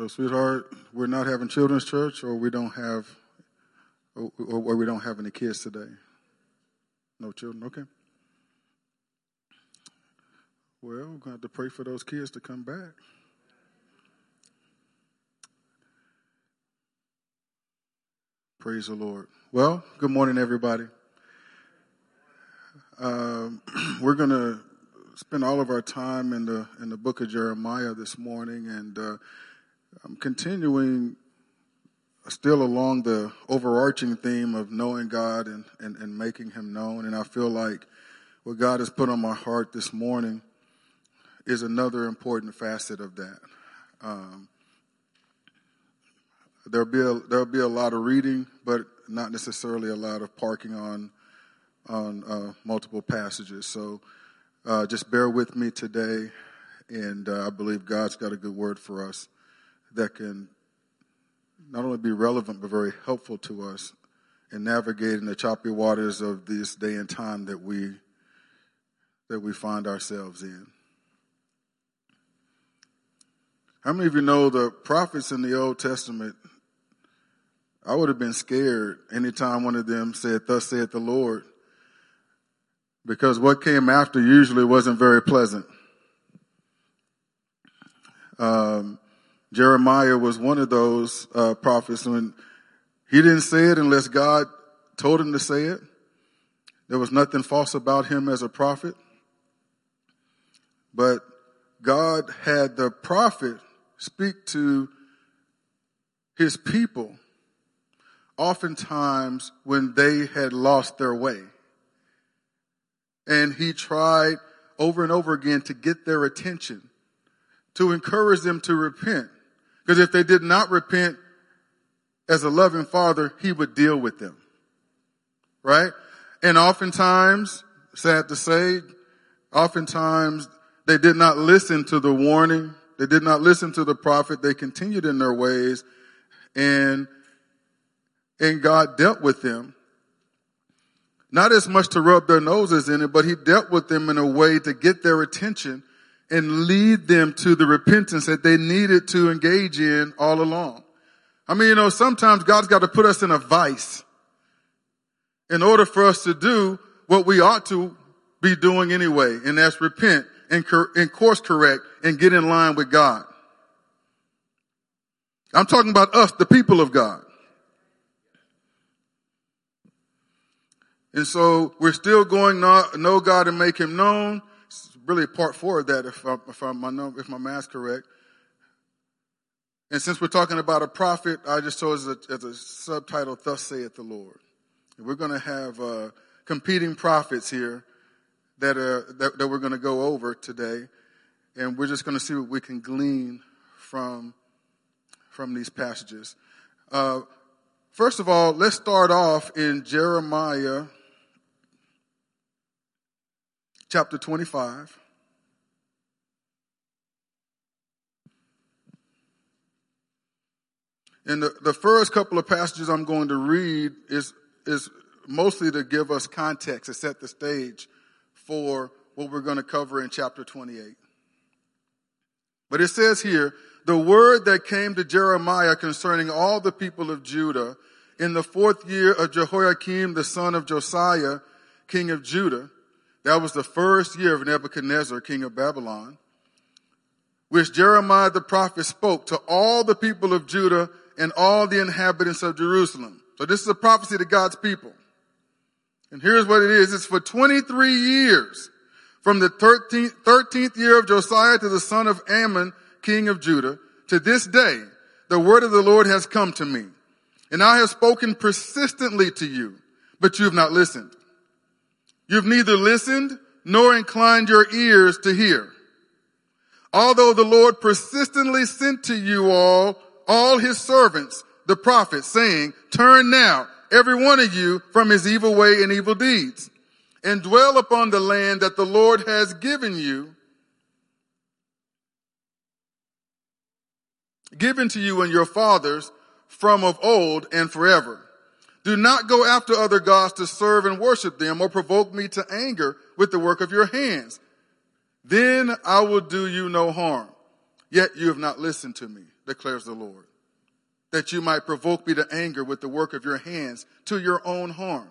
So, sweetheart, we're not having children's church, or we don't have, or, or we don't have any kids today. No children, okay. Well, we're going to have to pray for those kids to come back. Praise the Lord. Well, good morning, everybody. Um, we're going to spend all of our time in the in the book of Jeremiah this morning, and uh, I'm continuing still along the overarching theme of knowing God and, and, and making Him known. And I feel like what God has put on my heart this morning is another important facet of that. Um, there'll be a, there'll be a lot of reading, but not necessarily a lot of parking on on uh, multiple passages. So uh, just bear with me today, and uh, I believe God's got a good word for us that can not only be relevant but very helpful to us in navigating the choppy waters of this day and time that we that we find ourselves in. How many of you know the prophets in the Old Testament? I would have been scared anytime one of them said, Thus saith the Lord, because what came after usually wasn't very pleasant. Um, Jeremiah was one of those uh, prophets when he didn't say it unless God told him to say it. There was nothing false about him as a prophet. But God had the prophet speak to his people oftentimes when they had lost their way. And he tried over and over again to get their attention, to encourage them to repent. Because if they did not repent as a loving father, he would deal with them. Right? And oftentimes, sad to say, oftentimes they did not listen to the warning. They did not listen to the prophet. They continued in their ways and, and God dealt with them. Not as much to rub their noses in it, but he dealt with them in a way to get their attention and lead them to the repentance that they needed to engage in all along. I mean, you know, sometimes God's got to put us in a vice in order for us to do what we ought to be doing anyway, and that's repent and, cor- and course correct and get in line with God. I'm talking about us, the people of God. And so we're still going know God and make him known really part four of that, if, I, if, I, my, if my math's correct. And since we're talking about a prophet, I just chose as a, as a subtitle, Thus saith the Lord. And we're going to have uh, competing prophets here that, are, that, that we're going to go over today. And we're just going to see what we can glean from, from these passages. Uh, first of all, let's start off in Jeremiah chapter 25. And the, the first couple of passages I'm going to read is, is mostly to give us context, to set the stage for what we're going to cover in chapter 28. But it says here, the word that came to Jeremiah concerning all the people of Judah in the fourth year of Jehoiakim, the son of Josiah, king of Judah, that was the first year of Nebuchadnezzar, king of Babylon, which Jeremiah the prophet spoke to all the people of Judah and all the inhabitants of Jerusalem. So this is a prophecy to God's people. And here's what it is. It's for 23 years from the 13th, 13th year of Josiah to the son of Amon, king of Judah, to this day, the word of the Lord has come to me. And I have spoken persistently to you, but you have not listened. You've neither listened nor inclined your ears to hear. Although the Lord persistently sent to you all, all his servants, the prophets, saying, turn now, every one of you from his evil way and evil deeds and dwell upon the land that the Lord has given you, given to you and your fathers from of old and forever. Do not go after other gods to serve and worship them or provoke me to anger with the work of your hands. Then I will do you no harm. Yet you have not listened to me, declares the Lord, that you might provoke me to anger with the work of your hands to your own harm.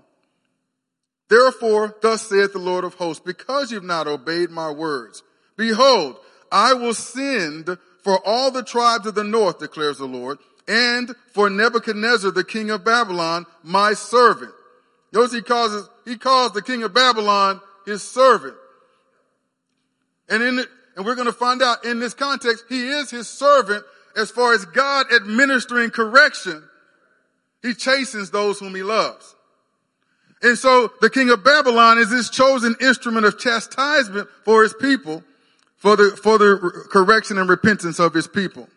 Therefore, thus saith the Lord of hosts, because you've not obeyed my words, behold, I will send for all the tribes of the north, declares the Lord, and for Nebuchadnezzar, the king of Babylon, my servant. Notice he calls, he calls the king of Babylon his servant. And in and we're going to find out in this context, he is his servant as far as God administering correction. He chastens those whom he loves. And so the king of Babylon is his chosen instrument of chastisement for his people, for the, for the correction and repentance of his people.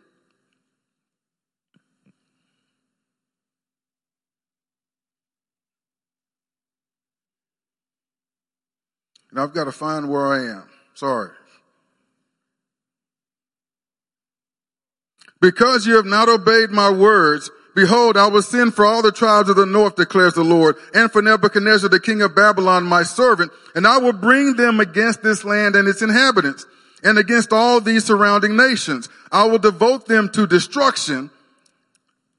And I've got to find where I am. Sorry. Because you have not obeyed my words, behold, I will send for all the tribes of the north, declares the Lord, and for Nebuchadnezzar, the king of Babylon, my servant, and I will bring them against this land and its inhabitants, and against all these surrounding nations. I will devote them to destruction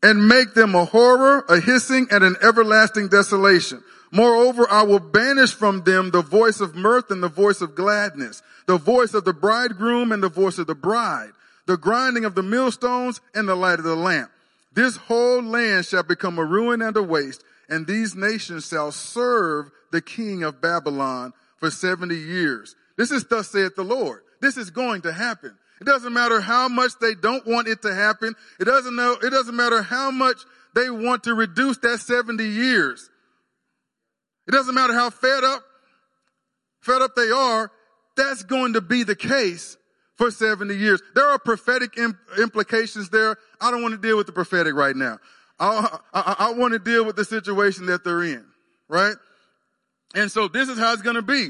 and make them a horror, a hissing, and an everlasting desolation. Moreover, I will banish from them the voice of mirth and the voice of gladness, the voice of the bridegroom and the voice of the bride, the grinding of the millstones and the light of the lamp. This whole land shall become a ruin and a waste, and these nations shall serve the king of Babylon for 70 years. This is thus saith the Lord. This is going to happen. It doesn't matter how much they don't want it to happen. It doesn't know, it doesn't matter how much they want to reduce that 70 years. It doesn't matter how fed up, fed up they are, that's going to be the case for 70 years. There are prophetic implications there. I don't want to deal with the prophetic right now. I, I, I want to deal with the situation that they're in, right? And so this is how it's going to be.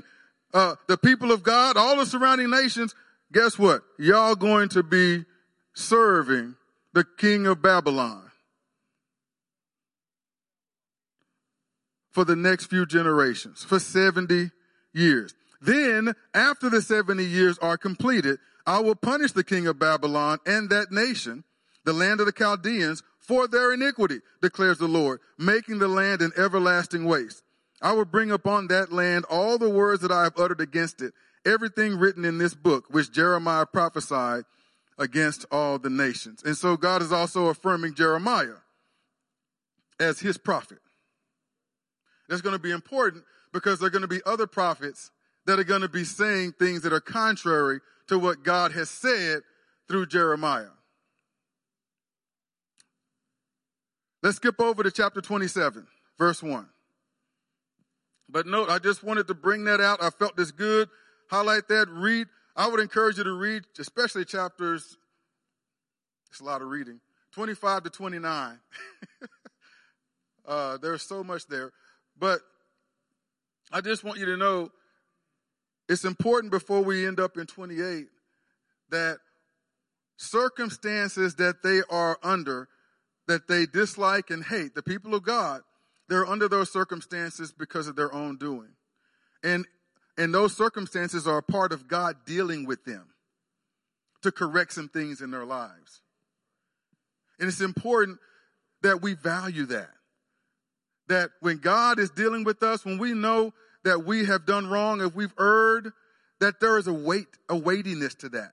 Uh, the people of God, all the surrounding nations, guess what? Y'all going to be serving the king of Babylon. For the next few generations, for 70 years. Then, after the 70 years are completed, I will punish the king of Babylon and that nation, the land of the Chaldeans, for their iniquity, declares the Lord, making the land an everlasting waste. I will bring upon that land all the words that I have uttered against it, everything written in this book, which Jeremiah prophesied against all the nations. And so God is also affirming Jeremiah as his prophet. That's going to be important because there are going to be other prophets that are going to be saying things that are contrary to what God has said through Jeremiah. Let's skip over to chapter 27, verse 1. But note, I just wanted to bring that out. I felt this good. Highlight that. Read. I would encourage you to read, especially chapters, it's a lot of reading, 25 to 29. uh, there's so much there. But I just want you to know it's important before we end up in 28 that circumstances that they are under, that they dislike and hate, the people of God, they're under those circumstances because of their own doing. And, and those circumstances are a part of God dealing with them to correct some things in their lives. And it's important that we value that that when God is dealing with us, when we know that we have done wrong, if we've erred, that there is a weight, a weightiness to that.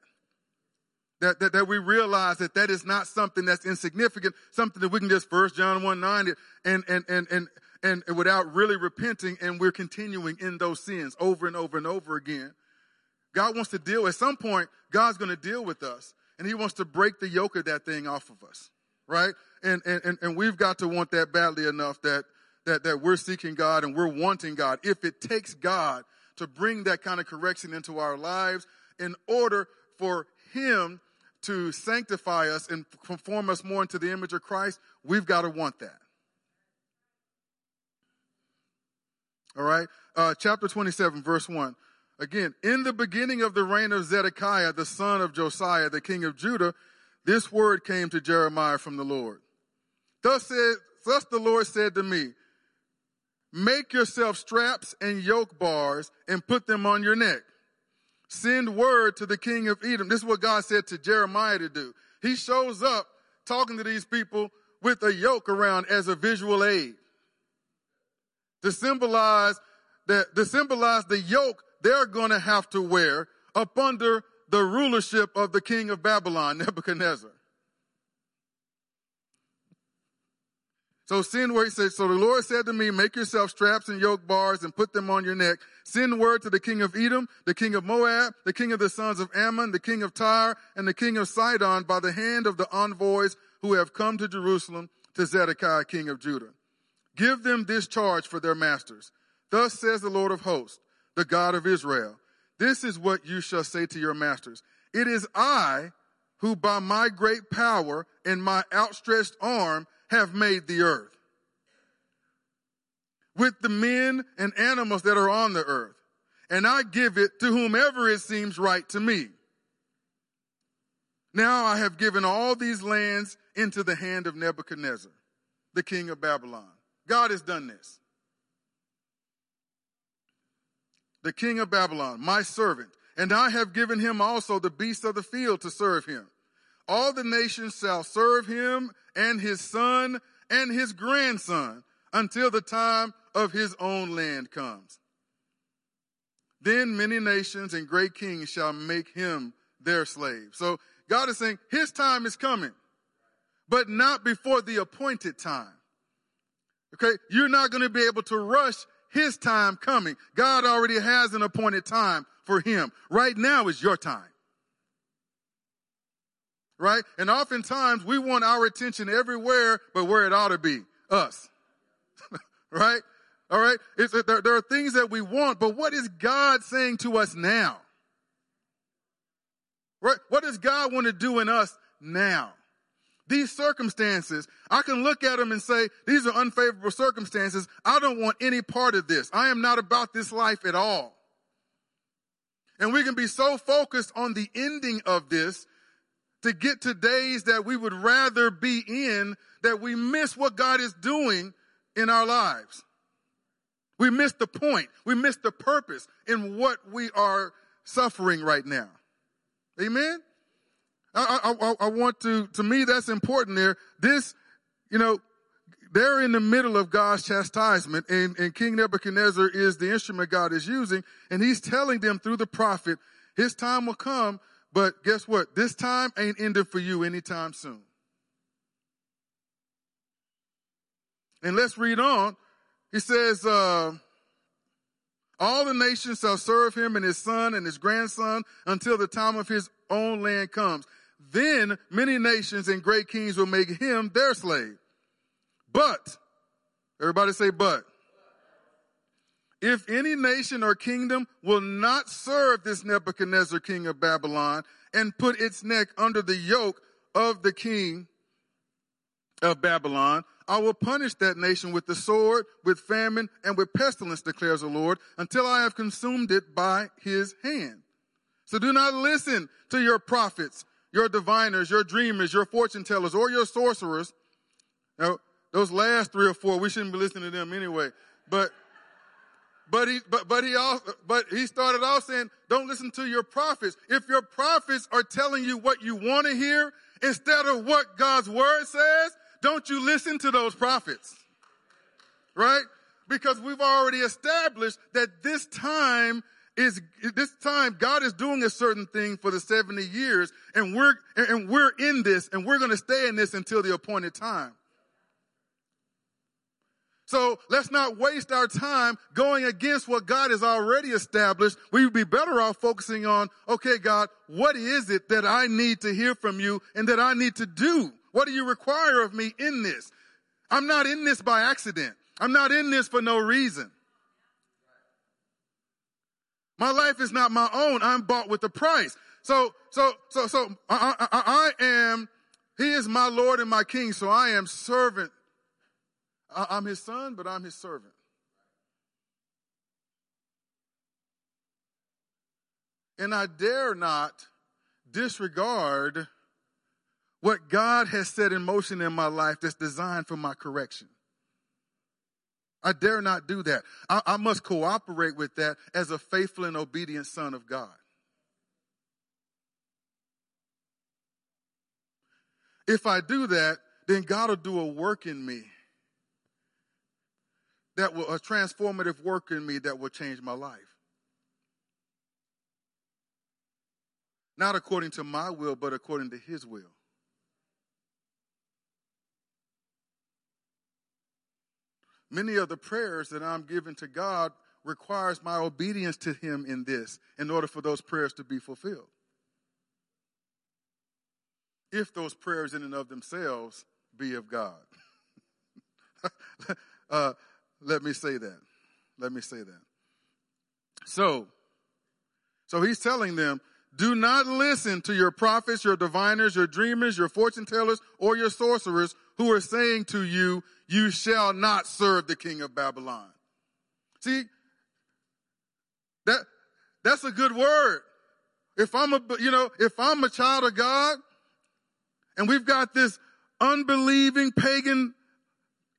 That, that, that we realize that that is not something that's insignificant, something that we can just first John 1 9 and, and, and, and, and without really repenting and we're continuing in those sins over and over and over again. God wants to deal, at some point, God's going to deal with us and he wants to break the yoke of that thing off of us, right? And, and, and we've got to want that badly enough that, that, that we're seeking God and we're wanting God, if it takes God to bring that kind of correction into our lives in order for Him to sanctify us and conform us more into the image of Christ, we've got to want that. All right. Uh, chapter 27, verse 1. Again, in the beginning of the reign of Zedekiah, the son of Josiah, the king of Judah, this word came to Jeremiah from the Lord. Thus said, thus the Lord said to me, Make yourself straps and yoke bars and put them on your neck. Send word to the king of Edom. This is what God said to Jeremiah to do. He shows up talking to these people with a yoke around as a visual aid to symbolize that to symbolize the yoke they're going to have to wear up under the rulership of the king of Babylon, Nebuchadnezzar. So send word, said, so the Lord said to me, make yourself straps and yoke bars and put them on your neck. Send word to the king of Edom, the king of Moab, the king of the sons of Ammon, the king of Tyre, and the king of Sidon by the hand of the envoys who have come to Jerusalem to Zedekiah, king of Judah. Give them this charge for their masters. Thus says the Lord of hosts, the God of Israel. This is what you shall say to your masters. It is I who by my great power and my outstretched arm have made the earth. With the men and animals that are on the earth. And I give it to whomever it seems right to me. Now I have given all these lands into the hand of Nebuchadnezzar, the king of Babylon. God has done this. The king of Babylon, my servant, and I have given him also the beasts of the field to serve him. All the nations shall serve him and his son and his grandson until the time of his own land comes. Then many nations and great kings shall make him their slave. So God is saying his time is coming, but not before the appointed time. Okay. You're not going to be able to rush his time coming. God already has an appointed time for him. Right now is your time right? And oftentimes we want our attention everywhere but where it ought to be us, right? All right. It's, there, there are things that we want, but what is God saying to us now? Right? What does God want to do in us now? These circumstances, I can look at them and say, these are unfavorable circumstances. I don't want any part of this. I am not about this life at all. And we can be so focused on the ending of this to get to days that we would rather be in that we miss what God is doing in our lives. We miss the point. We miss the purpose in what we are suffering right now. Amen. I, I, I, want to, to me, that's important there. This, you know, they're in the middle of God's chastisement and, and King Nebuchadnezzar is the instrument God is using and he's telling them through the prophet, his time will come but guess what? This time ain't ending for you anytime soon. And let's read on. He says, uh, all the nations shall serve him and his son and his grandson until the time of his own land comes. Then many nations and great kings will make him their slave. But, everybody say but. If any nation or kingdom will not serve this Nebuchadnezzar, king of Babylon, and put its neck under the yoke of the king of Babylon, I will punish that nation with the sword, with famine, and with pestilence, declares the Lord, until I have consumed it by his hand. So do not listen to your prophets, your diviners, your dreamers, your fortune tellers, or your sorcerers. Now, those last three or four, we shouldn't be listening to them anyway. But but he, but, but he but he started off saying, don't listen to your prophets. If your prophets are telling you what you want to hear instead of what God's word says, don't you listen to those prophets. Right? Because we've already established that this time is, this time God is doing a certain thing for the 70 years and we're, and we're in this and we're going to stay in this until the appointed time. So let's not waste our time going against what God has already established. We would be better off focusing on, okay, God, what is it that I need to hear from you and that I need to do? What do you require of me in this? I'm not in this by accident. I'm not in this for no reason. My life is not my own. I'm bought with a price. So, so, so, so I, I, I am, he is my Lord and my King. So I am servant I'm his son, but I'm his servant. And I dare not disregard what God has set in motion in my life that's designed for my correction. I dare not do that. I, I, must cooperate with that as a faithful and obedient son of God. if I do that, then God will do a work in me that will, a transformative work in me that will change my life. Not according to my will, but according to his will. Many of the prayers that I'm giving to God requires my obedience to him in this in order for those prayers to be fulfilled. If those prayers in and of themselves be of God. uh, let me say that. Let me say that. So, so he's telling them, do not listen to your prophets, your diviners, your dreamers, your fortune tellers, or your sorcerers who are saying to you, you shall not serve the king of Babylon. See, that, that's a good word. If I'm a, you know, if I'm a child of God and we've got this unbelieving pagan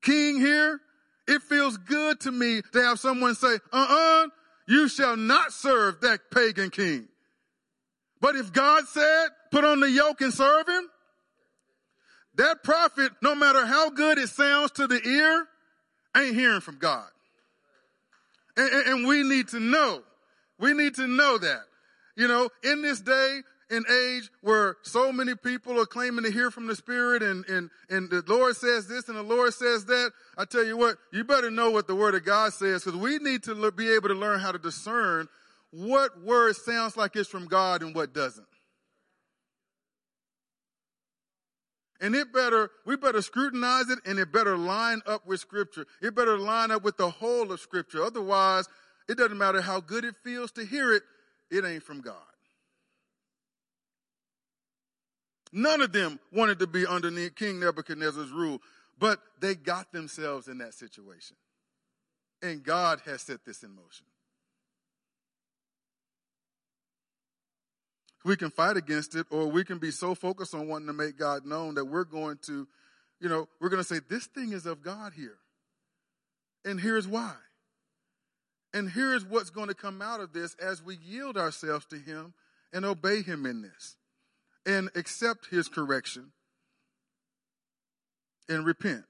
king here, it feels good to me to have someone say, uh-uh, you shall not serve that pagan king. But if God said, put on the yoke and serve him, that prophet, no matter how good it sounds to the ear, ain't hearing from God. And, and, and we need to know. We need to know that. You know, in this day, and age where so many people are claiming to hear from the Spirit and, and, and the Lord says this and the Lord says that. I tell you what, you better know what the Word of God says because we need to be able to learn how to discern what word sounds like it's from God and what doesn't. And it better, we better scrutinize it and it better line up with Scripture. It better line up with the whole of Scripture. Otherwise, it doesn't matter how good it feels to hear it, it ain't from God. None of them wanted to be underneath King Nebuchadnezzar's rule, but they got themselves in that situation. And God has set this in motion. We can fight against it, or we can be so focused on wanting to make God known that we're going to, you know, we're going to say, this thing is of God here. And here's why. And here's what's going to come out of this as we yield ourselves to Him and obey Him in this and accept his correction and repent.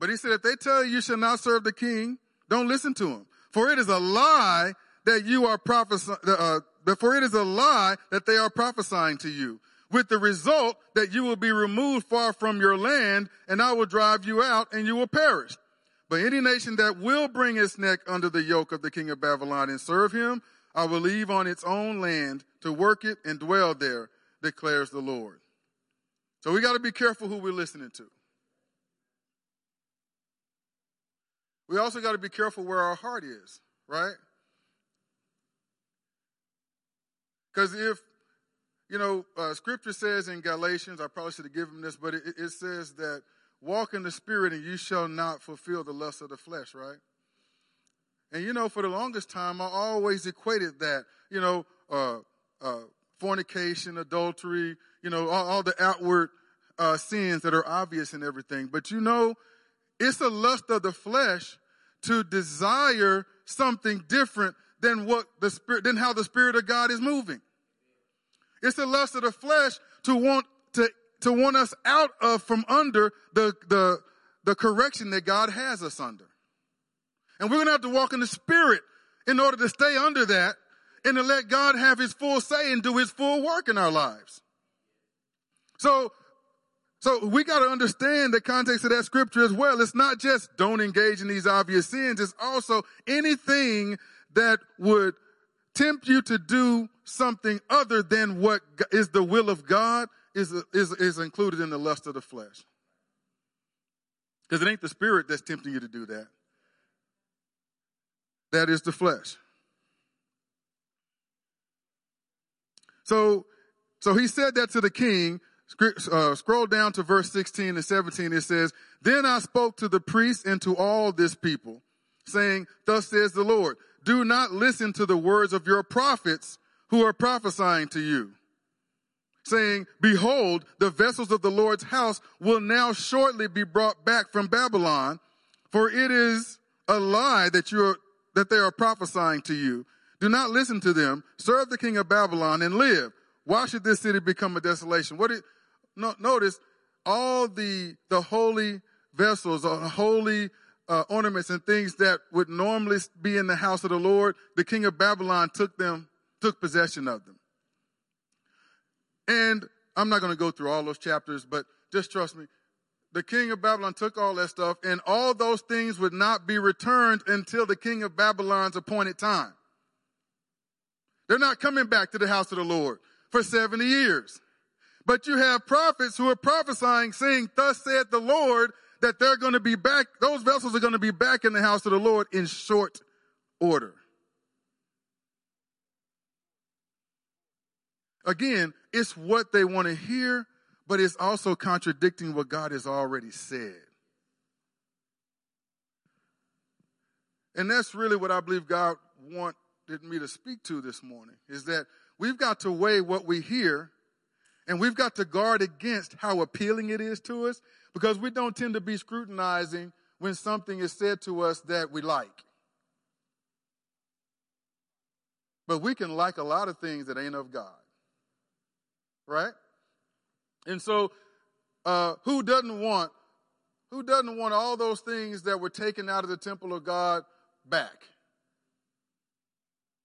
But he said, if they tell you you shall not serve the king, don't listen to them. For it is a lie that you are prophesying, uh, for it is a lie that they are prophesying to you with the result that you will be removed far from your land and I will drive you out and you will perish. But any nation that will bring its neck under the yoke of the king of Babylon and serve him, I will leave on its own land to work it and dwell there, declares the Lord. So we got to be careful who we're listening to. We also got to be careful where our heart is, right? Because if, you know, uh, scripture says in Galatians, I probably should have given this, but it, it says that walk in the spirit and you shall not fulfill the lust of the flesh, right? And you know, for the longest time, I always equated that, you know, uh, uh, fornication, adultery, you know, all, all the outward uh, sins that are obvious and everything. But you know, it's a lust of the flesh to desire something different than what the spirit, than how the spirit of God is moving. It's the lust of the flesh to want to to want us out of from under the the the correction that God has us under. And we're going to have to walk in the spirit in order to stay under that and to let God have his full say and do his full work in our lives. So, so we got to understand the context of that scripture as well. It's not just don't engage in these obvious sins. It's also anything that would tempt you to do something other than what is the will of God is, is, is included in the lust of the flesh. Because it ain't the spirit that's tempting you to do that. That is the flesh. So, so he said that to the king. Uh, scroll down to verse 16 and 17. It says, Then I spoke to the priests and to all this people, saying, Thus says the Lord, do not listen to the words of your prophets who are prophesying to you, saying, Behold, the vessels of the Lord's house will now shortly be brought back from Babylon, for it is a lie that you are, that they are prophesying to you. Do not listen to them. Serve the king of Babylon and live. Why should this city become a desolation? What it, no, notice all the, the holy vessels or holy uh, ornaments and things that would normally be in the house of the Lord, the king of Babylon took them, took possession of them. And I'm not going to go through all those chapters, but just trust me. The king of Babylon took all that stuff, and all those things would not be returned until the king of Babylon's appointed time. They're not coming back to the house of the Lord for 70 years. But you have prophets who are prophesying, saying, Thus saith the Lord, that they're going to be back, those vessels are going to be back in the house of the Lord in short order. Again, it's what they want to hear, but it's also contradicting what God has already said. And that's really what I believe God wanted me to speak to this morning is that we've got to weigh what we hear and we've got to guard against how appealing it is to us because we don't tend to be scrutinizing when something is said to us that we like. But we can like a lot of things that ain't of God. Right? And so, uh, who doesn't want, who doesn't want all those things that were taken out of the temple of God back?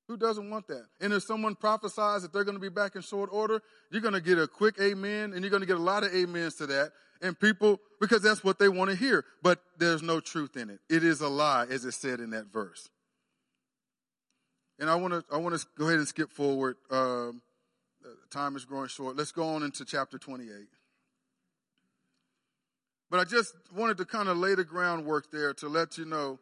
Who doesn't want that? And if someone prophesies that they're going to be back in short order, you're going to get a quick amen and you're going to get a lot of amens to that. And people, because that's what they want to hear, but there's no truth in it. It is a lie, as it said in that verse. And I want to, I want to go ahead and skip forward. Um, Uh, time is growing short. Let's go on into chapter 28. But I just wanted to kind of lay the groundwork there to let you know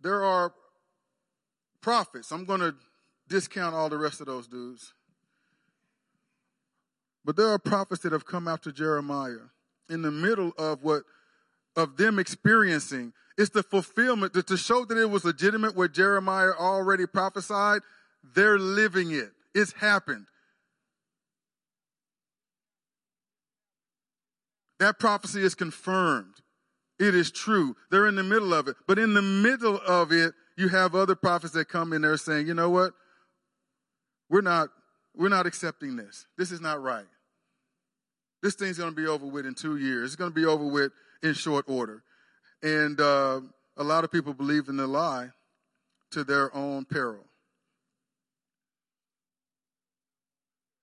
there are prophets. I'm going to discount all the rest of those dudes. But there are prophets that have come after Jeremiah in the middle of what of them experiencing. It's the fulfillment to, to show that it was legitimate what Jeremiah already prophesied. They're living it. It's happened. That prophecy is confirmed. It is true. They're in the middle of it. But in the middle of it, you have other prophets that come in there saying, you know what? We're not, we're not accepting this. This is not right. This thing's going to be over with in two years. It's going to be over with in short order. And uh, a lot of people believe in the lie to their own peril.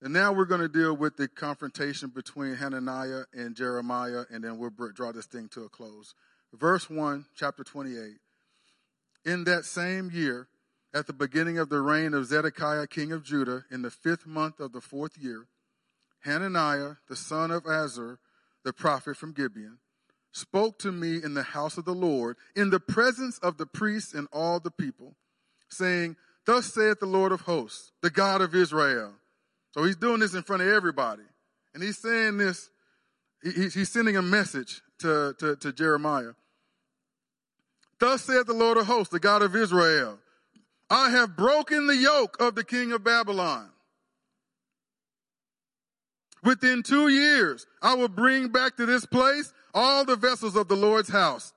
And now we're going to deal with the confrontation between Hananiah and Jeremiah, and then we'll draw this thing to a close. Verse 1, chapter 28. In that same year, at the beginning of the reign of Zedekiah, king of Judah, in the fifth month of the fourth year, Hananiah, the son of Azzur, the prophet from Gibeon, spoke to me in the house of the Lord, in the presence of the priests and all the people, saying, Thus saith the Lord of hosts, the God of Israel so he's doing this in front of everybody. And he's saying this, he's sending a message to, to, to Jeremiah. Thus saith the Lord of hosts, the God of Israel, I have broken the yoke of the king of Babylon. Within two years, I will bring back to this place all the vessels of the Lord's house,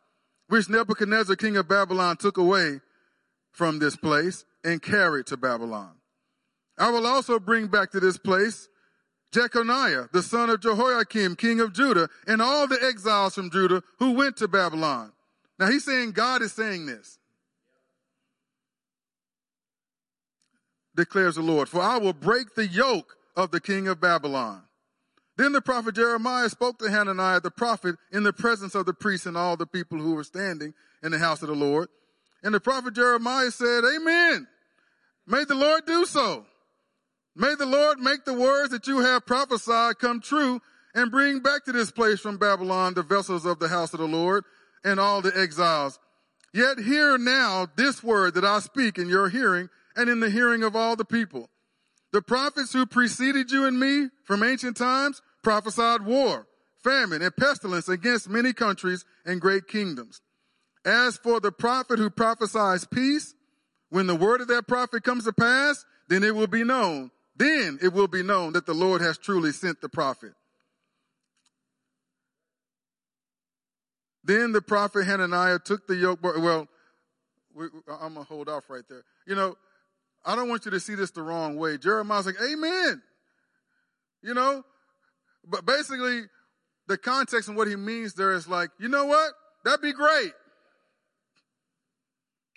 which Nebuchadnezzar, king of Babylon, took away from this place and carried to Babylon. I will also bring back to this place Jeconiah, the son of Jehoiakim, king of Judah, and all the exiles from Judah who went to Babylon. Now he's saying God is saying this. Declares the Lord, for I will break the yoke of the king of Babylon. Then the prophet Jeremiah spoke to Hananiah the prophet in the presence of the priests and all the people who were standing in the house of the Lord. And the prophet Jeremiah said, Amen. May the Lord do so. May the Lord make the words that you have prophesied come true and bring back to this place from Babylon the vessels of the house of the Lord and all the exiles. Yet hear now this word that I speak in your hearing and in the hearing of all the people. The prophets who preceded you and me from ancient times prophesied war, famine, and pestilence against many countries and great kingdoms. As for the prophet who prophesies peace, when the word of that prophet comes to pass, then it will be known then it will be known that the Lord has truly sent the prophet. Then the prophet Hananiah took the yoke. Well, I'm to hold off right there. You know, I don't want you to see this the wrong way. Jeremiah's like, Amen. You know? But basically, the context and what he means there is like, you know what? That'd be great.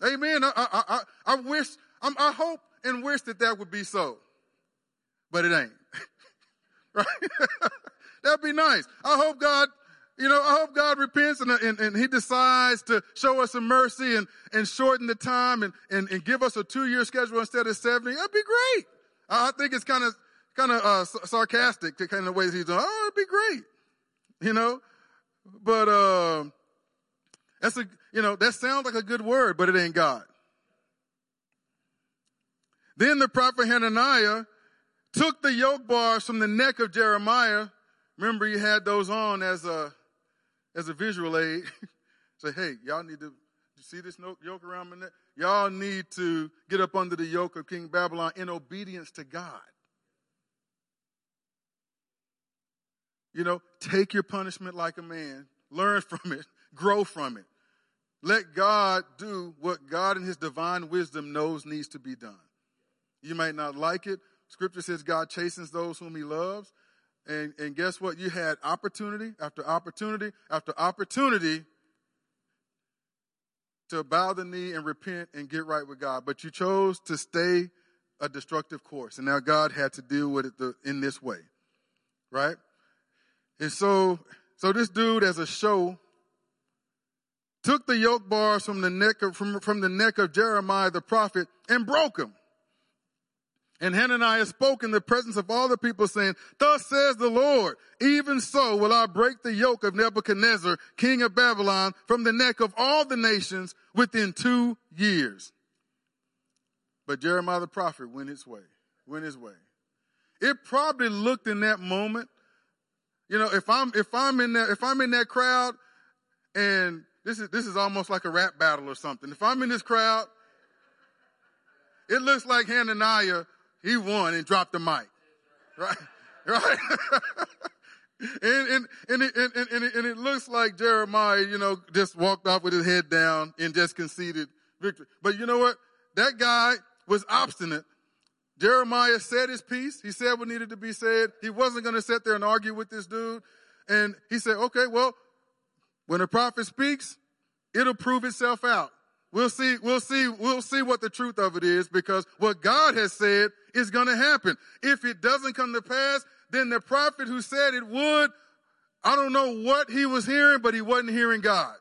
Amen. I, I, I, I wish, I'm, I hope and wish that that would be so. But it ain't. right? That'd be nice. I hope God, you know, I hope God repents and, and, and he decides to show us some mercy and, and shorten the time and, and, and give us a two year schedule instead of 70. That'd be great. I think it's kind of, kind of, uh, sarcastic to kind of the ways he's doing. Oh, it'd be great. You know, but, uh, that's a, you know, that sounds like a good word, but it ain't God. Then the prophet Hananiah took the yoke bars from the neck of Jeremiah. Remember, he had those on as a, as a visual aid. Say, hey, y'all need to you see this yoke around my neck? Y'all need to get up under the yoke of King Babylon in obedience to God. You know, take your punishment like a man, learn from it, grow from it. Let God do what God in his divine wisdom knows needs to be done. You might not like it. Scripture says God chastens those whom he loves. And, and guess what? You had opportunity after opportunity after opportunity to bow the knee and repent and get right with God. But you chose to stay a destructive course. And now God had to deal with it the, in this way. Right? And so, so this dude as a show took the yoke bars from the neck of, from, from the neck of Jeremiah the prophet and broke them. And Hananiah spoke in the presence of all the people saying, thus says the Lord, even so will I break the yoke of Nebuchadnezzar, king of Babylon, from the neck of all the nations within two years. But Jeremiah the prophet went his way, went his way. It probably looked in that moment, you know, if I'm, if I'm in that, if I'm in that crowd and this is, this is almost like a rap battle or something. If I'm in this crowd, it looks like Hananiah, he won and dropped the mic. Right? Right? and, and, and, it, and, and, and it looks like Jeremiah, you know, just walked off with his head down and just conceded victory. But you know what? That guy was obstinate. Jeremiah said his piece. He said what needed to be said. He wasn't going to sit there and argue with this dude. And he said, okay, well, when a prophet speaks, it'll prove itself out. We'll see, we'll see, we'll see what the truth of it is because what God has said is going to happen. If it doesn't come to pass, then the prophet who said it would, I don't know what he was hearing, but he wasn't hearing God.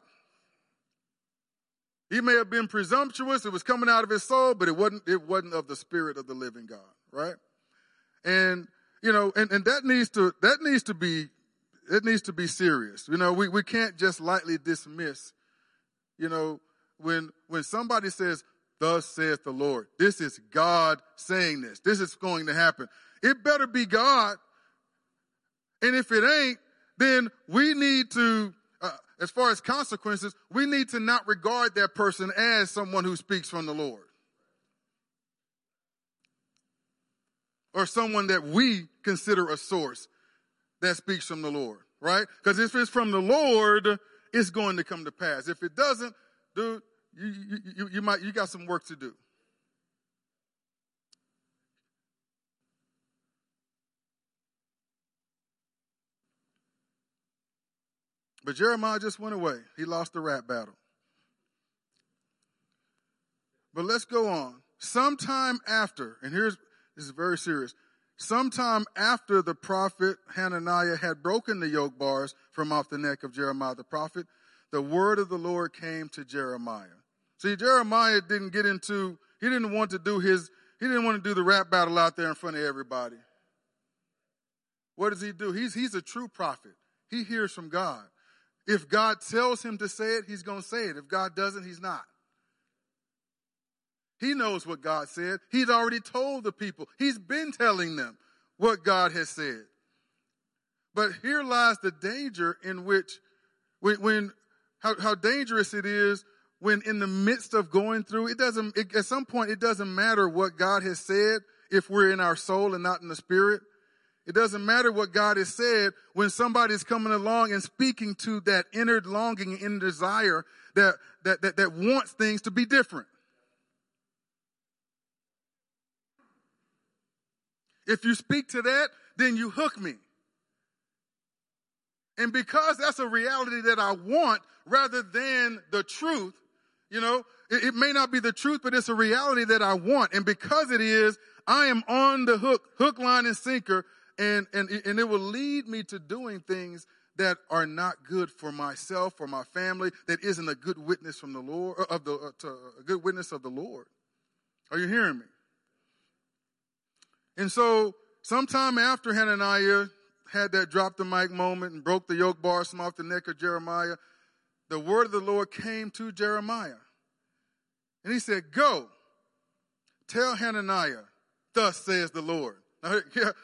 He may have been presumptuous. It was coming out of his soul, but it wasn't, it wasn't of the spirit of the living God, right? And, you know, and, and that needs to, that needs to be it needs to be serious. You know, we, we can't just lightly dismiss, you know, when, when somebody says, thus saith the Lord, this is God saying this. This is going to happen. It better be God. And if it ain't, then we need to, uh, as far as consequences, we need to not regard that person as someone who speaks from the Lord. Or someone that we consider a source that speaks from the Lord, right? Because if it's from the Lord, it's going to come to pass. If it doesn't, dude, you, you, you, might, you got some work to do. But Jeremiah just went away. He lost the rap battle. But let's go on. Sometime after, and here's, this is very serious. Sometime after the prophet Hananiah had broken the yoke bars from off the neck of Jeremiah the prophet, the word of the Lord came to Jeremiah. See, Jeremiah didn't get into, he didn't want to do his, he didn't want to do the rap battle out there in front of everybody. What does he do? He's, he's a true prophet. He hears from God. If God tells him to say it, he's going to say it. If God doesn't, he's not. He knows what God said. He's already told the people. He's been telling them what God has said. But here lies the danger in which, when, when how, how dangerous it is when in the midst of going through, it doesn't, it, at some point, it doesn't matter what God has said if we're in our soul and not in the spirit. It doesn't matter what God has said when somebody's coming along and speaking to that inner longing and desire that, that, that, that wants things to be different. If you speak to that, then you hook me. And because that's a reality that I want rather than the truth, you know, it, it, may not be the truth, but it's a reality that I want. And because it is, I am on the hook, hook, line, and sinker, and, and, and it will lead me to doing things that are not good for myself, for my family, that isn't a good witness from the Lord, of the, uh, to, a good witness of the Lord. Are you hearing me? And so, sometime after Hananiah had that drop the mic moment and broke the yoke bars from off the neck of Jeremiah, the word of the Lord came to Jeremiah. And he said, Go, tell Hananiah, thus says the Lord. All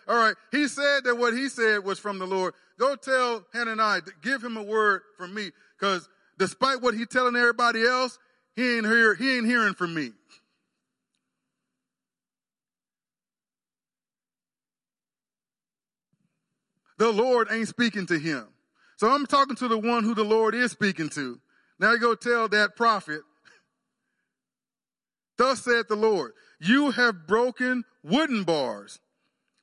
right, he said that what he said was from the Lord. Go tell Hananiah, give him a word from me, because despite what he's telling everybody else, he ain't hear, he ain't hearing from me. the Lord ain't speaking to him. So I'm talking to the one who the Lord is speaking to. Now you go tell that prophet, thus saith the Lord, you have broken wooden bars,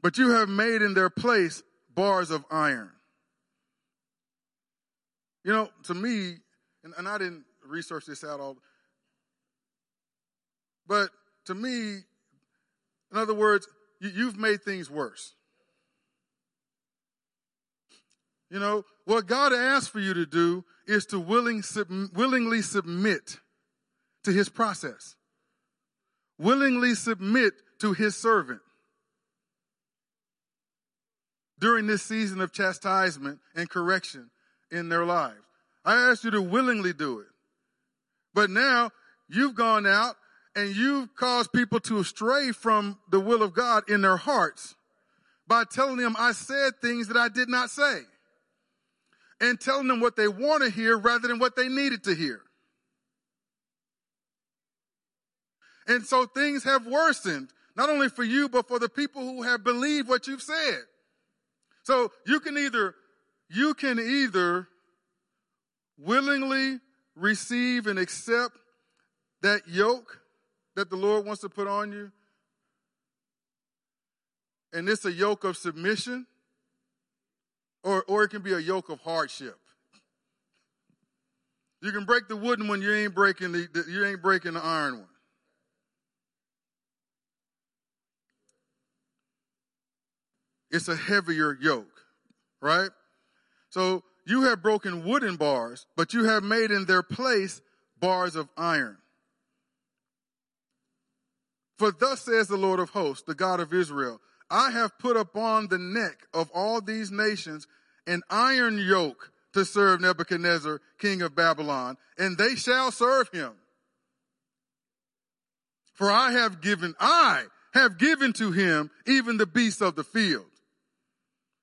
but you have made in their place bars of iron. You know, to me, and, and I didn't research this out all, but to me, in other words, you, you've made things worse. You know, what God asks for you to do is to willing, sub, willingly submit to his process. Willingly submit to his servant. During this season of chastisement and correction in their lives. I ask you to willingly do it. But now you've gone out and you've caused people to stray from the will of God in their hearts by telling them I said things that I did not say and telling them what they want to hear rather than what they needed to hear. And so things have worsened, not only for you, but for the people who have believed what you've said. So you can either, you can either willingly receive and accept that yoke that the Lord wants to put on you. And it's a yoke of submission or, or it can be a yoke of hardship. You can break the wooden one, you ain't breaking the, the you ain't breaking the iron one. It's a heavier yoke, right? So you have broken wooden bars, but you have made in their place bars of iron. For thus says the Lord of hosts, the God of Israel, I have put upon the neck of all these nations an iron yoke to serve Nebuchadnezzar, king of Babylon, and they shall serve him. For I have given, I have given to him even the beasts of the field.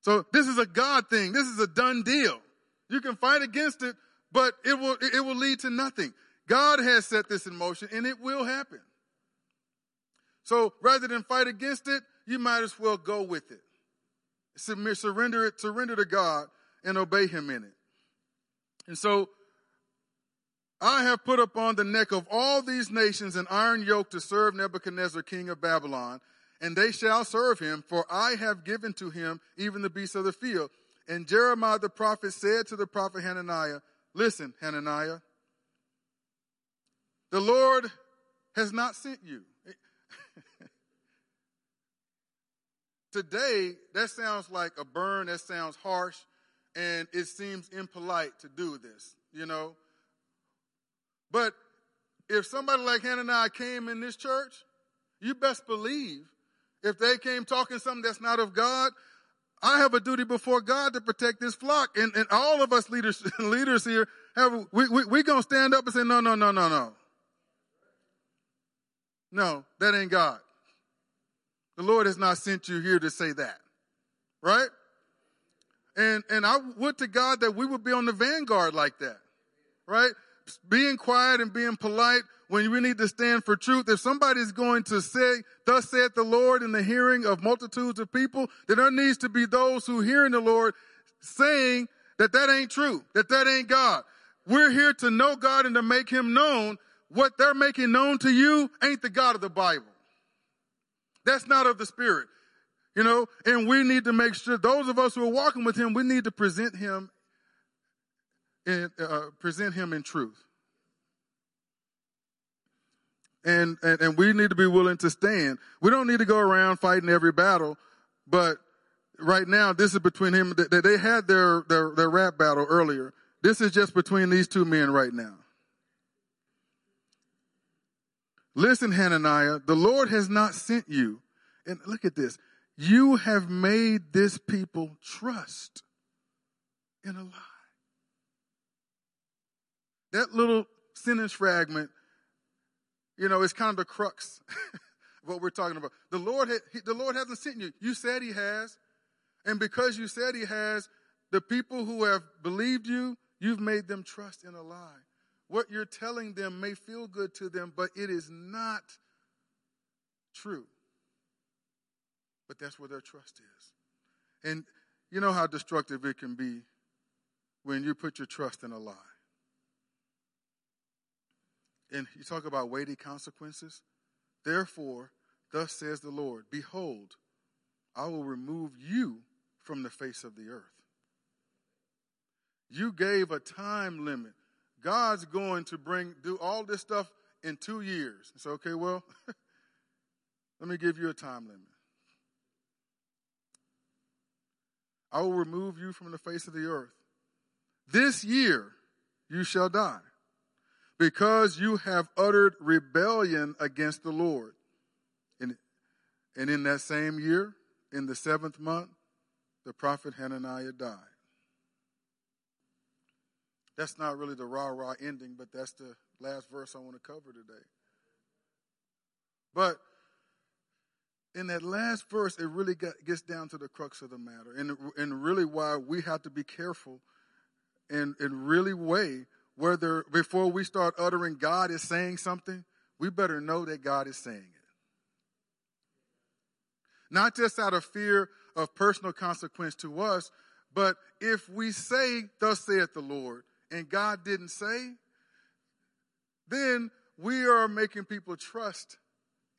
So this is a God thing. This is a done deal. You can fight against it, but it will, it will lead to nothing. God has set this in motion and it will happen. So rather than fight against it, you might as well go with it. Surrender it, surrender to God and obey Him in it. And so, I have put upon the neck of all these nations an iron yoke to serve Nebuchadnezzar, king of Babylon, and they shall serve him, for I have given to him even the beasts of the field. And Jeremiah the prophet said to the prophet Hananiah, Listen, Hananiah, the Lord has not sent you. Today, that sounds like a burn, that sounds harsh, and it seems impolite to do this, you know? But if somebody like Hananiah came in this church, you best believe if they came talking something that's not of God, I have a duty before God to protect this flock. And, and all of us leaders, leaders here have, we, we, we gonna stand up and say, no, no, no, no, no. No, that ain't God. The Lord has not sent you here to say that. Right? And, and I would to God that we would be on the vanguard like that. Right? Being quiet and being polite when we need to stand for truth. If somebody's going to say, thus saith the Lord in the hearing of multitudes of people, then there needs to be those who hearing the Lord saying that that ain't true, that that ain't God. We're here to know God and to make him known. What they're making known to you ain't the God of the Bible. That's not of the Spirit. You know, and we need to make sure those of us who are walking with him, we need to present him in, uh, present him in truth. And, and, and we need to be willing to stand. We don't need to go around fighting every battle, but right now, this is between him. They had their, their, their rap battle earlier. This is just between these two men right now. Listen, Hananiah, the Lord has not sent you. And look at this. You have made this people trust in a lie. That little sentence fragment, you know, is kind of the crux of what we're talking about. The Lord, he, the Lord hasn't sent you. You said He has, and because you said He has, the people who have believed you, you've made them trust in a lie. What you're telling them may feel good to them, but it is not true but that's where their trust is. And you know how destructive it can be when you put your trust in a lie. And you talk about weighty consequences. Therefore, thus says the Lord Behold, I will remove you from the face of the earth. You gave a time limit. God's going to bring, do all this stuff in two years. It's okay, well, let me give you a time limit. I will remove you from the face of the earth. This year you shall die, because you have uttered rebellion against the Lord. And, and in that same year, in the seventh month, the prophet Hananiah died. That's not really the rah rah ending, but that's the last verse I want to cover today. But in that last verse, it really got, gets down to the crux of the matter, and and really why we have to be careful, and and really weigh whether before we start uttering God is saying something, we better know that God is saying it. Not just out of fear of personal consequence to us, but if we say, "Thus saith the Lord," and God didn't say, then we are making people trust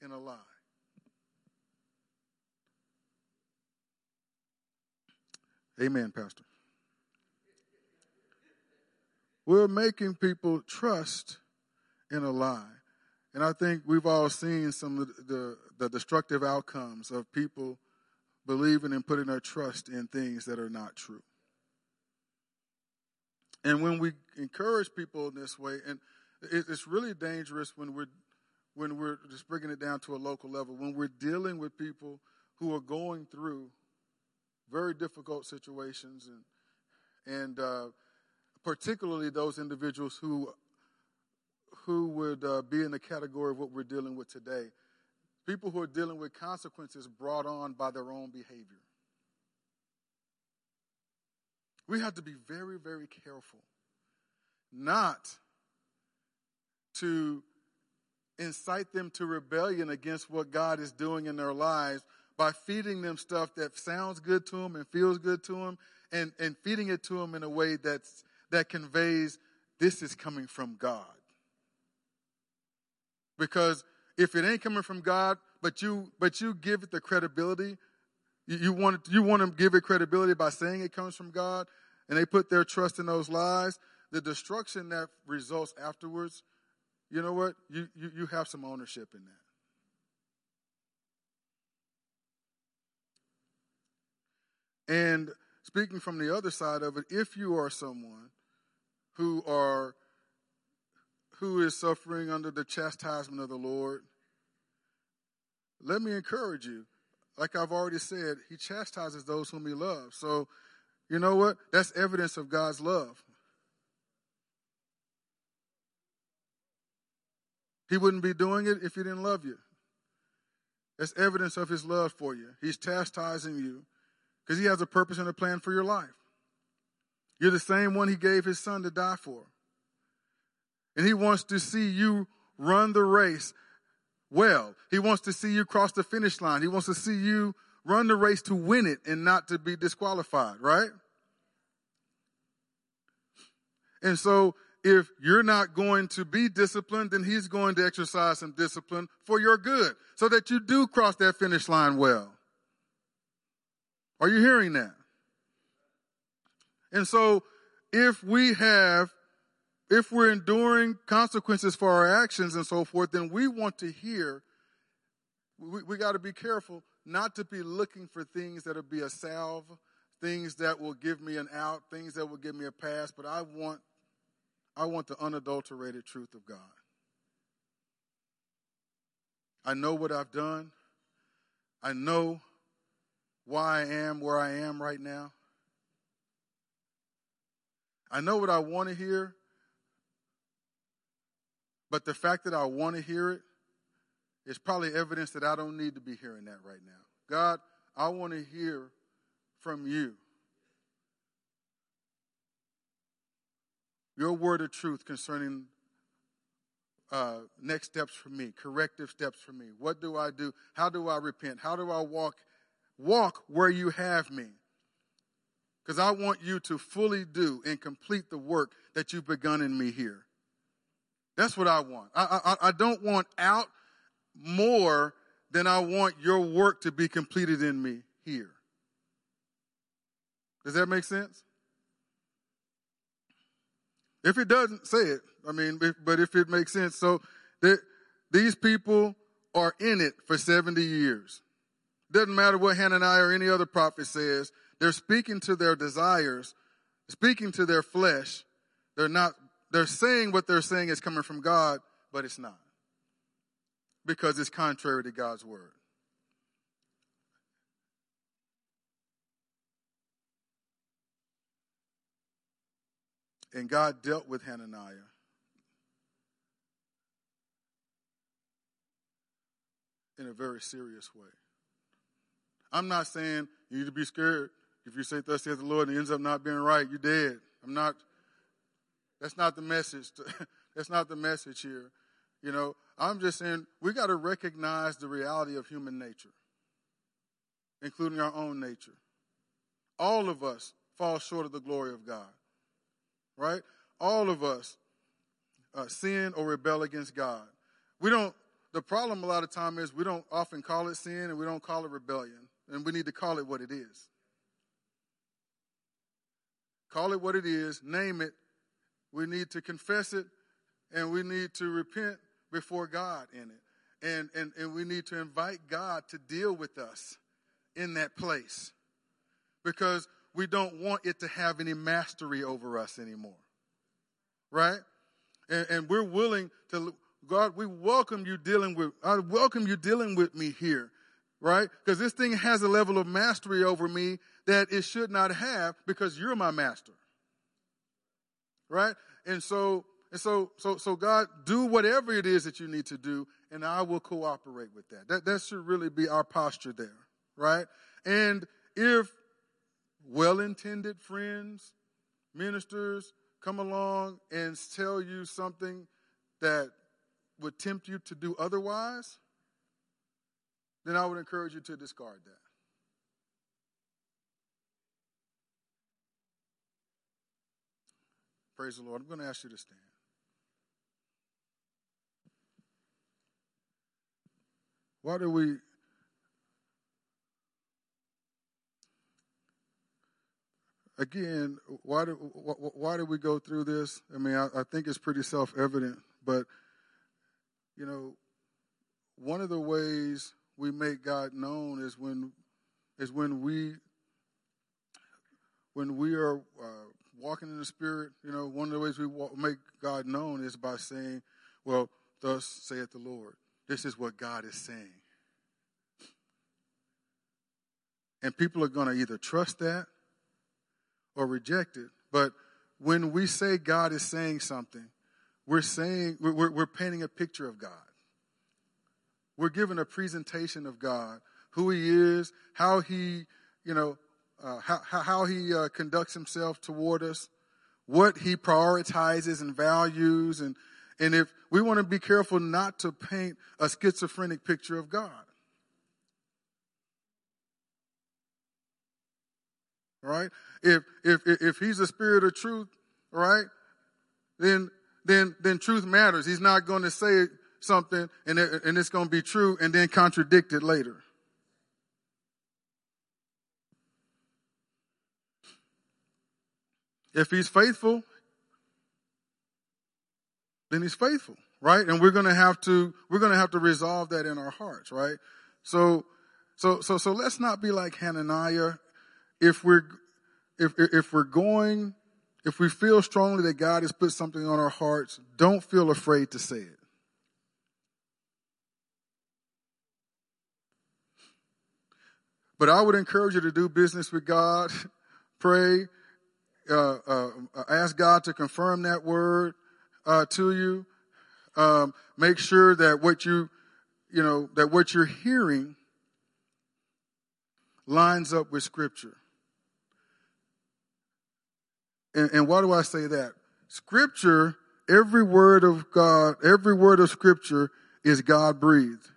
in a lie. Amen, Pastor. We're making people trust in a lie. And I think we've all seen some of the, the destructive outcomes of people believing and putting their trust in things that are not true. And when we encourage people in this way, and it's really dangerous when we're when we're just bringing it down to a local level, when we're dealing with people who are going through very difficult situations, and and uh, particularly those individuals who who would uh, be in the category of what we're dealing with today. People who are dealing with consequences brought on by their own behavior. We have to be very, very careful not to incite them to rebellion against what God is doing in their lives by feeding them stuff that sounds good to them and feels good to them and, and feeding it to them in a way that's, that conveys this is coming from God. Because if it ain't coming from God, but you, but you give it the credibility, you, want, you want to give it credibility by saying it comes from God, and they put their trust in those lies, the destruction that results afterwards, you know what? You, you, you have some ownership in that. And speaking from the other side of it, if you are someone who are who is suffering under the chastisement of the Lord, let me encourage you. Like I've already said, he chastises those whom he loves. So, you know what? That's evidence of God's love. He wouldn't be doing it if he didn't love you. That's evidence of his love for you. He's chastising you because he has a purpose and a plan for your life. You're the same one he gave his son to die for. And he wants to see you run the race well. He wants to see you cross the finish line. He wants to see you run the race to win it and not to be disqualified, right? And so if you're not going to be disciplined, then he's going to exercise some discipline for your good so that you do cross that finish line well. Are you hearing that? And so if we have, if we're enduring consequences for our actions and so forth, then we want to hear, we, we got to be careful not to be looking for things that'll be a salve, things that will give me an out, things that will give me a pass, but I want, I want the unadulterated truth of God. I know what I've done. I know why I am where I am right now. I know what I want to hear, but the fact that I want to hear it is probably evidence that I don't need to be hearing that right now. God, I want to hear from you. Your word of truth concerning uh, next steps for me, corrective steps for me. What do I do? How do I repent? How do I walk walk where you have me? Because I want you to fully do and complete the work that you've begun in me here. That's what I want. I, I, I don't want out more than I want your work to be completed in me here. Does that make sense? If it doesn't, say it. I mean, if, but if it makes sense. So these people are in it for 70 years. Doesn't matter what Hananiah or any other prophet says. They're speaking to their desires, speaking to their flesh. They're not, they're saying what they're saying is coming from God, but it's not. Because it's contrary to God's word. And God dealt with Hananiah. In a very serious way. I'm not saying you need to be scared. If you say thus saith the Lord and it ends up not being right, you're dead. I'm not, that's not the message. that's not the message here. You know, I'm just saying we got to recognize the reality of human nature, including our own nature. All of us fall short of the glory of God, right? All of us uh, sin or rebel against God. We don't, the problem a lot of time is we don't often call it sin and we don't call it rebellion and we need to call it what it is. Call it what it is, name it. We need to confess it, and we need to repent before God in it. And, and, and we need to invite God to deal with us in that place because we don't want it to have any mastery over us anymore. Right? And, and we're willing to, God, we welcome you dealing with, I welcome you dealing with me here right? Because this thing has a level of mastery over me that it should not have because you're my master. Right? And so, and so, so, so God, do whatever it is that you need to do, and I will cooperate with that. That, that should really be our posture there, right? And if well-intended friends, ministers come along and tell you something that would tempt you to do otherwise, then I would encourage you to discard that. Praise the Lord. I'm going to ask you to stand. Why do we again, why do why do we go through this? I mean, I, I think it's pretty self-evident, but you know, one of the ways we make God known is when is when we when we are uh, walking in the Spirit. You know, one of the ways we walk, make God known is by saying, "Well, thus saith the Lord." This is what God is saying, and people are going to either trust that or reject it. But when we say God is saying something, we're saying we're, we're painting a picture of God. We're given a presentation of God, who He is, how He, you know, uh, how, how He uh, conducts Himself toward us, what He prioritizes and values, and and if we want to be careful not to paint a schizophrenic picture of God. Right? If if if he's the spirit of truth, right? Then then then truth matters. He's not going to say something and, it, and it's going to be true and then contradict it later. If he's faithful, then he's faithful, right? And we're going to have to, we're going to have to resolve that in our hearts, right? So, so, so, so let's not be like Hananiah. If we're, if, if we're going, if we feel strongly that God has put something on our hearts, don't feel afraid to say it. But I would encourage you to do business with God, pray, uh, uh, ask God to confirm that word uh, to you. Um, make sure that what you, you know, that what you're hearing lines up with Scripture. And, and why do I say that? Scripture, every word of God, every word of Scripture is God breathed.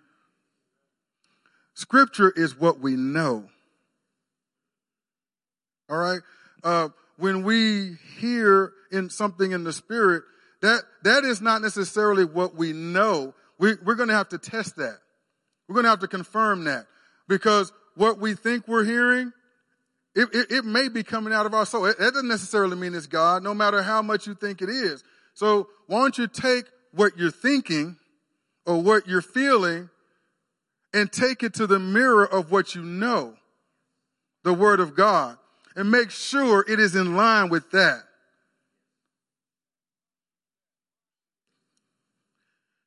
Scripture is what we know. All right? Uh, when we hear in something in the spirit, that, that is not necessarily what we know. We, we're going to have to test that. We're going to have to confirm that because what we think we're hearing, it, it, it may be coming out of our soul. It, that doesn't necessarily mean it's God, no matter how much you think it is. So why don't you take what you're thinking or what you're feeling and take it to the mirror of what you know, the Word of God, and make sure it is in line with that.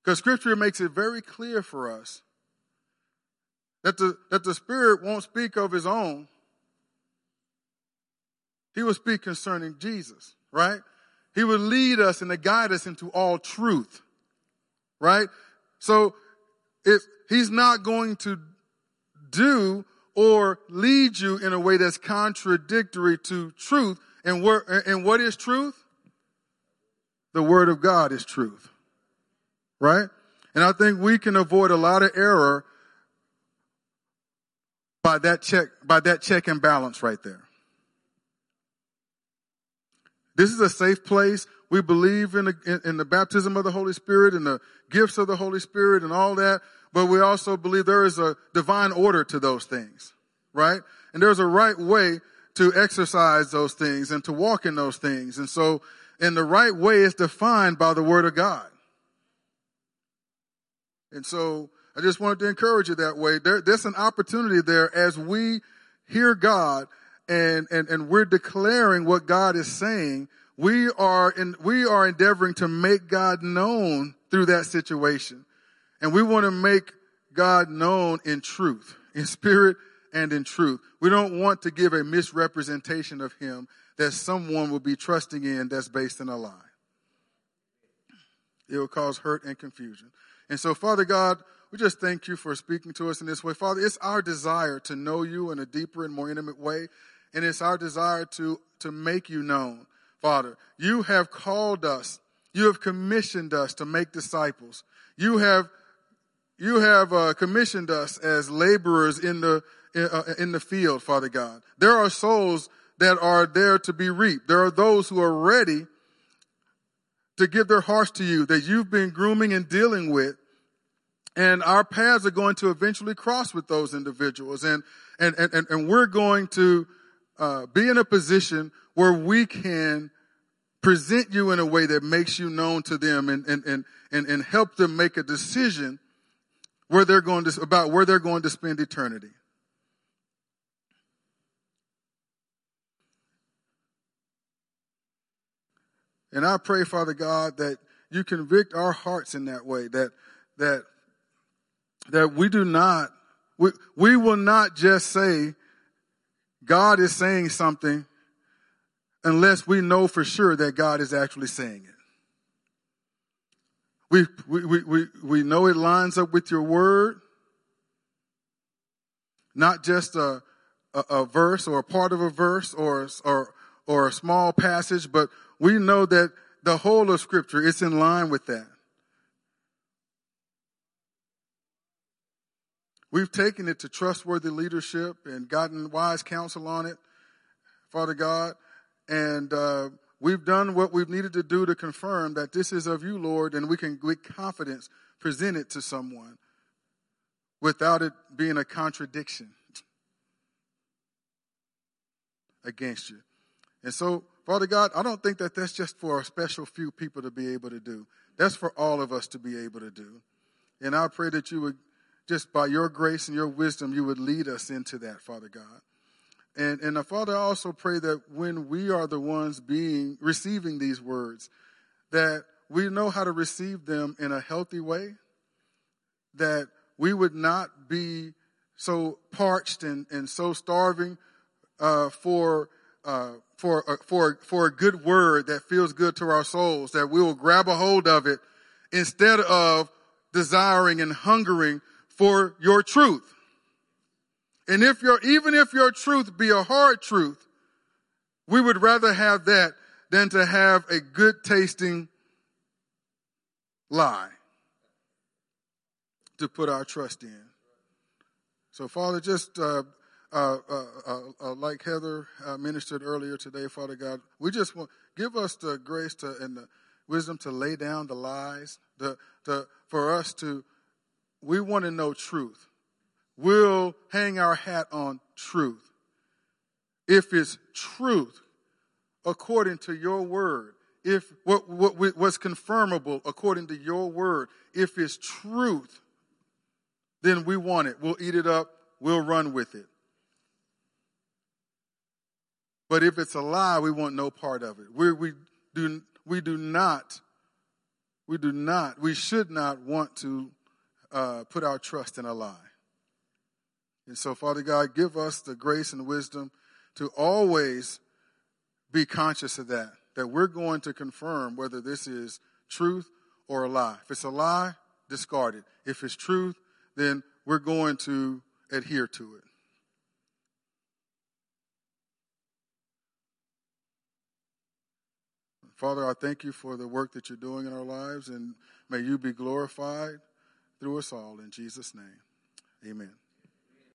Because Scripture makes it very clear for us that the, that the Spirit won't speak of His own. He will speak concerning Jesus, right? He will lead us and guide us into all truth, right? So if he's not going to do or lead you in a way that's contradictory to truth. And what, and what is truth? The word of God is truth. Right? And I think we can avoid a lot of error by that check, by that check and balance right there. This is a safe place. We believe in the, in, in the baptism of the Holy Spirit and the gifts of the Holy Spirit and all that but we also believe there is a divine order to those things, right? And there's a right way to exercise those things and to walk in those things. And so, and the right way is defined by the Word of God. And so, I just wanted to encourage you that way. There, there's an opportunity there as we hear God and, and, and we're declaring what God is saying. We are in, we are endeavoring to make God known through that situation. And we want to make God known in truth, in spirit and in truth. We don't want to give a misrepresentation of him that someone will be trusting in that's based in a lie. It will cause hurt and confusion. And so, Father God, we just thank you for speaking to us in this way. Father, it's our desire to know you in a deeper and more intimate way. And it's our desire to, to make you known. Father, you have called us. You have commissioned us to make disciples. You have you have uh, commissioned us as laborers in the in, uh, in the field, Father God. There are souls that are there to be reaped. There are those who are ready to give their hearts to you that you've been grooming and dealing with. And our paths are going to eventually cross with those individuals. And, and, and, and we're going to uh, be in a position where we can present you in a way that makes you known to them and, and, and, and, and help them make a decision where they're going to, about where they're going to spend eternity. And I pray, Father God, that you convict our hearts in that way, that, that, that we do not, we, we will not just say, God is saying something unless we know for sure that God is actually saying it. We, we, we, we know it lines up with your word, not just a, a, a verse or a part of a verse or, or, or a small passage, but we know that the whole of scripture is in line with that. We've taken it to trustworthy leadership and gotten wise counsel on it, Father God, and uh, We've done what we've needed to do to confirm that this is of you, Lord, and we can with confidence present it to someone without it being a contradiction against you. And so, Father God, I don't think that that's just for a special few people to be able to do. That's for all of us to be able to do. And I pray that you would, just by your grace and your wisdom, you would lead us into that, Father God. And, and Father, I also pray that when we are the ones being, receiving these words, that we know how to receive them in a healthy way, that we would not be so parched and, and so starving uh, for uh, for uh, for for a good word that feels good to our souls that we will grab a hold of it instead of desiring and hungering for your truth. And if your even if your truth be a hard truth, we would rather have that than to have a good tasting lie to put our trust in. So, Father, just uh, uh, uh, uh, uh like Heather uh, ministered earlier today, Father God, we just want give us the grace to and the wisdom to lay down the lies. The, the for us to, we want to know truth. We'll hang our hat on truth. If it's truth according to your word, if what, what what's confirmable according to your word, if it's truth, then we want it. We'll eat it up. We'll run with it. But if it's a lie, we want no part of it. We, we, do, we do not, we do not, we should not want to uh, put our trust in a lie. And so, Father God, give us the grace and wisdom to always be conscious of that, that we're going to confirm whether this is truth or a lie. If it's a lie, discard it. If it's truth, then we're going to adhere to it. Father, I thank you for the work that you're doing in our lives, and may you be glorified through us all. In Jesus' name, amen.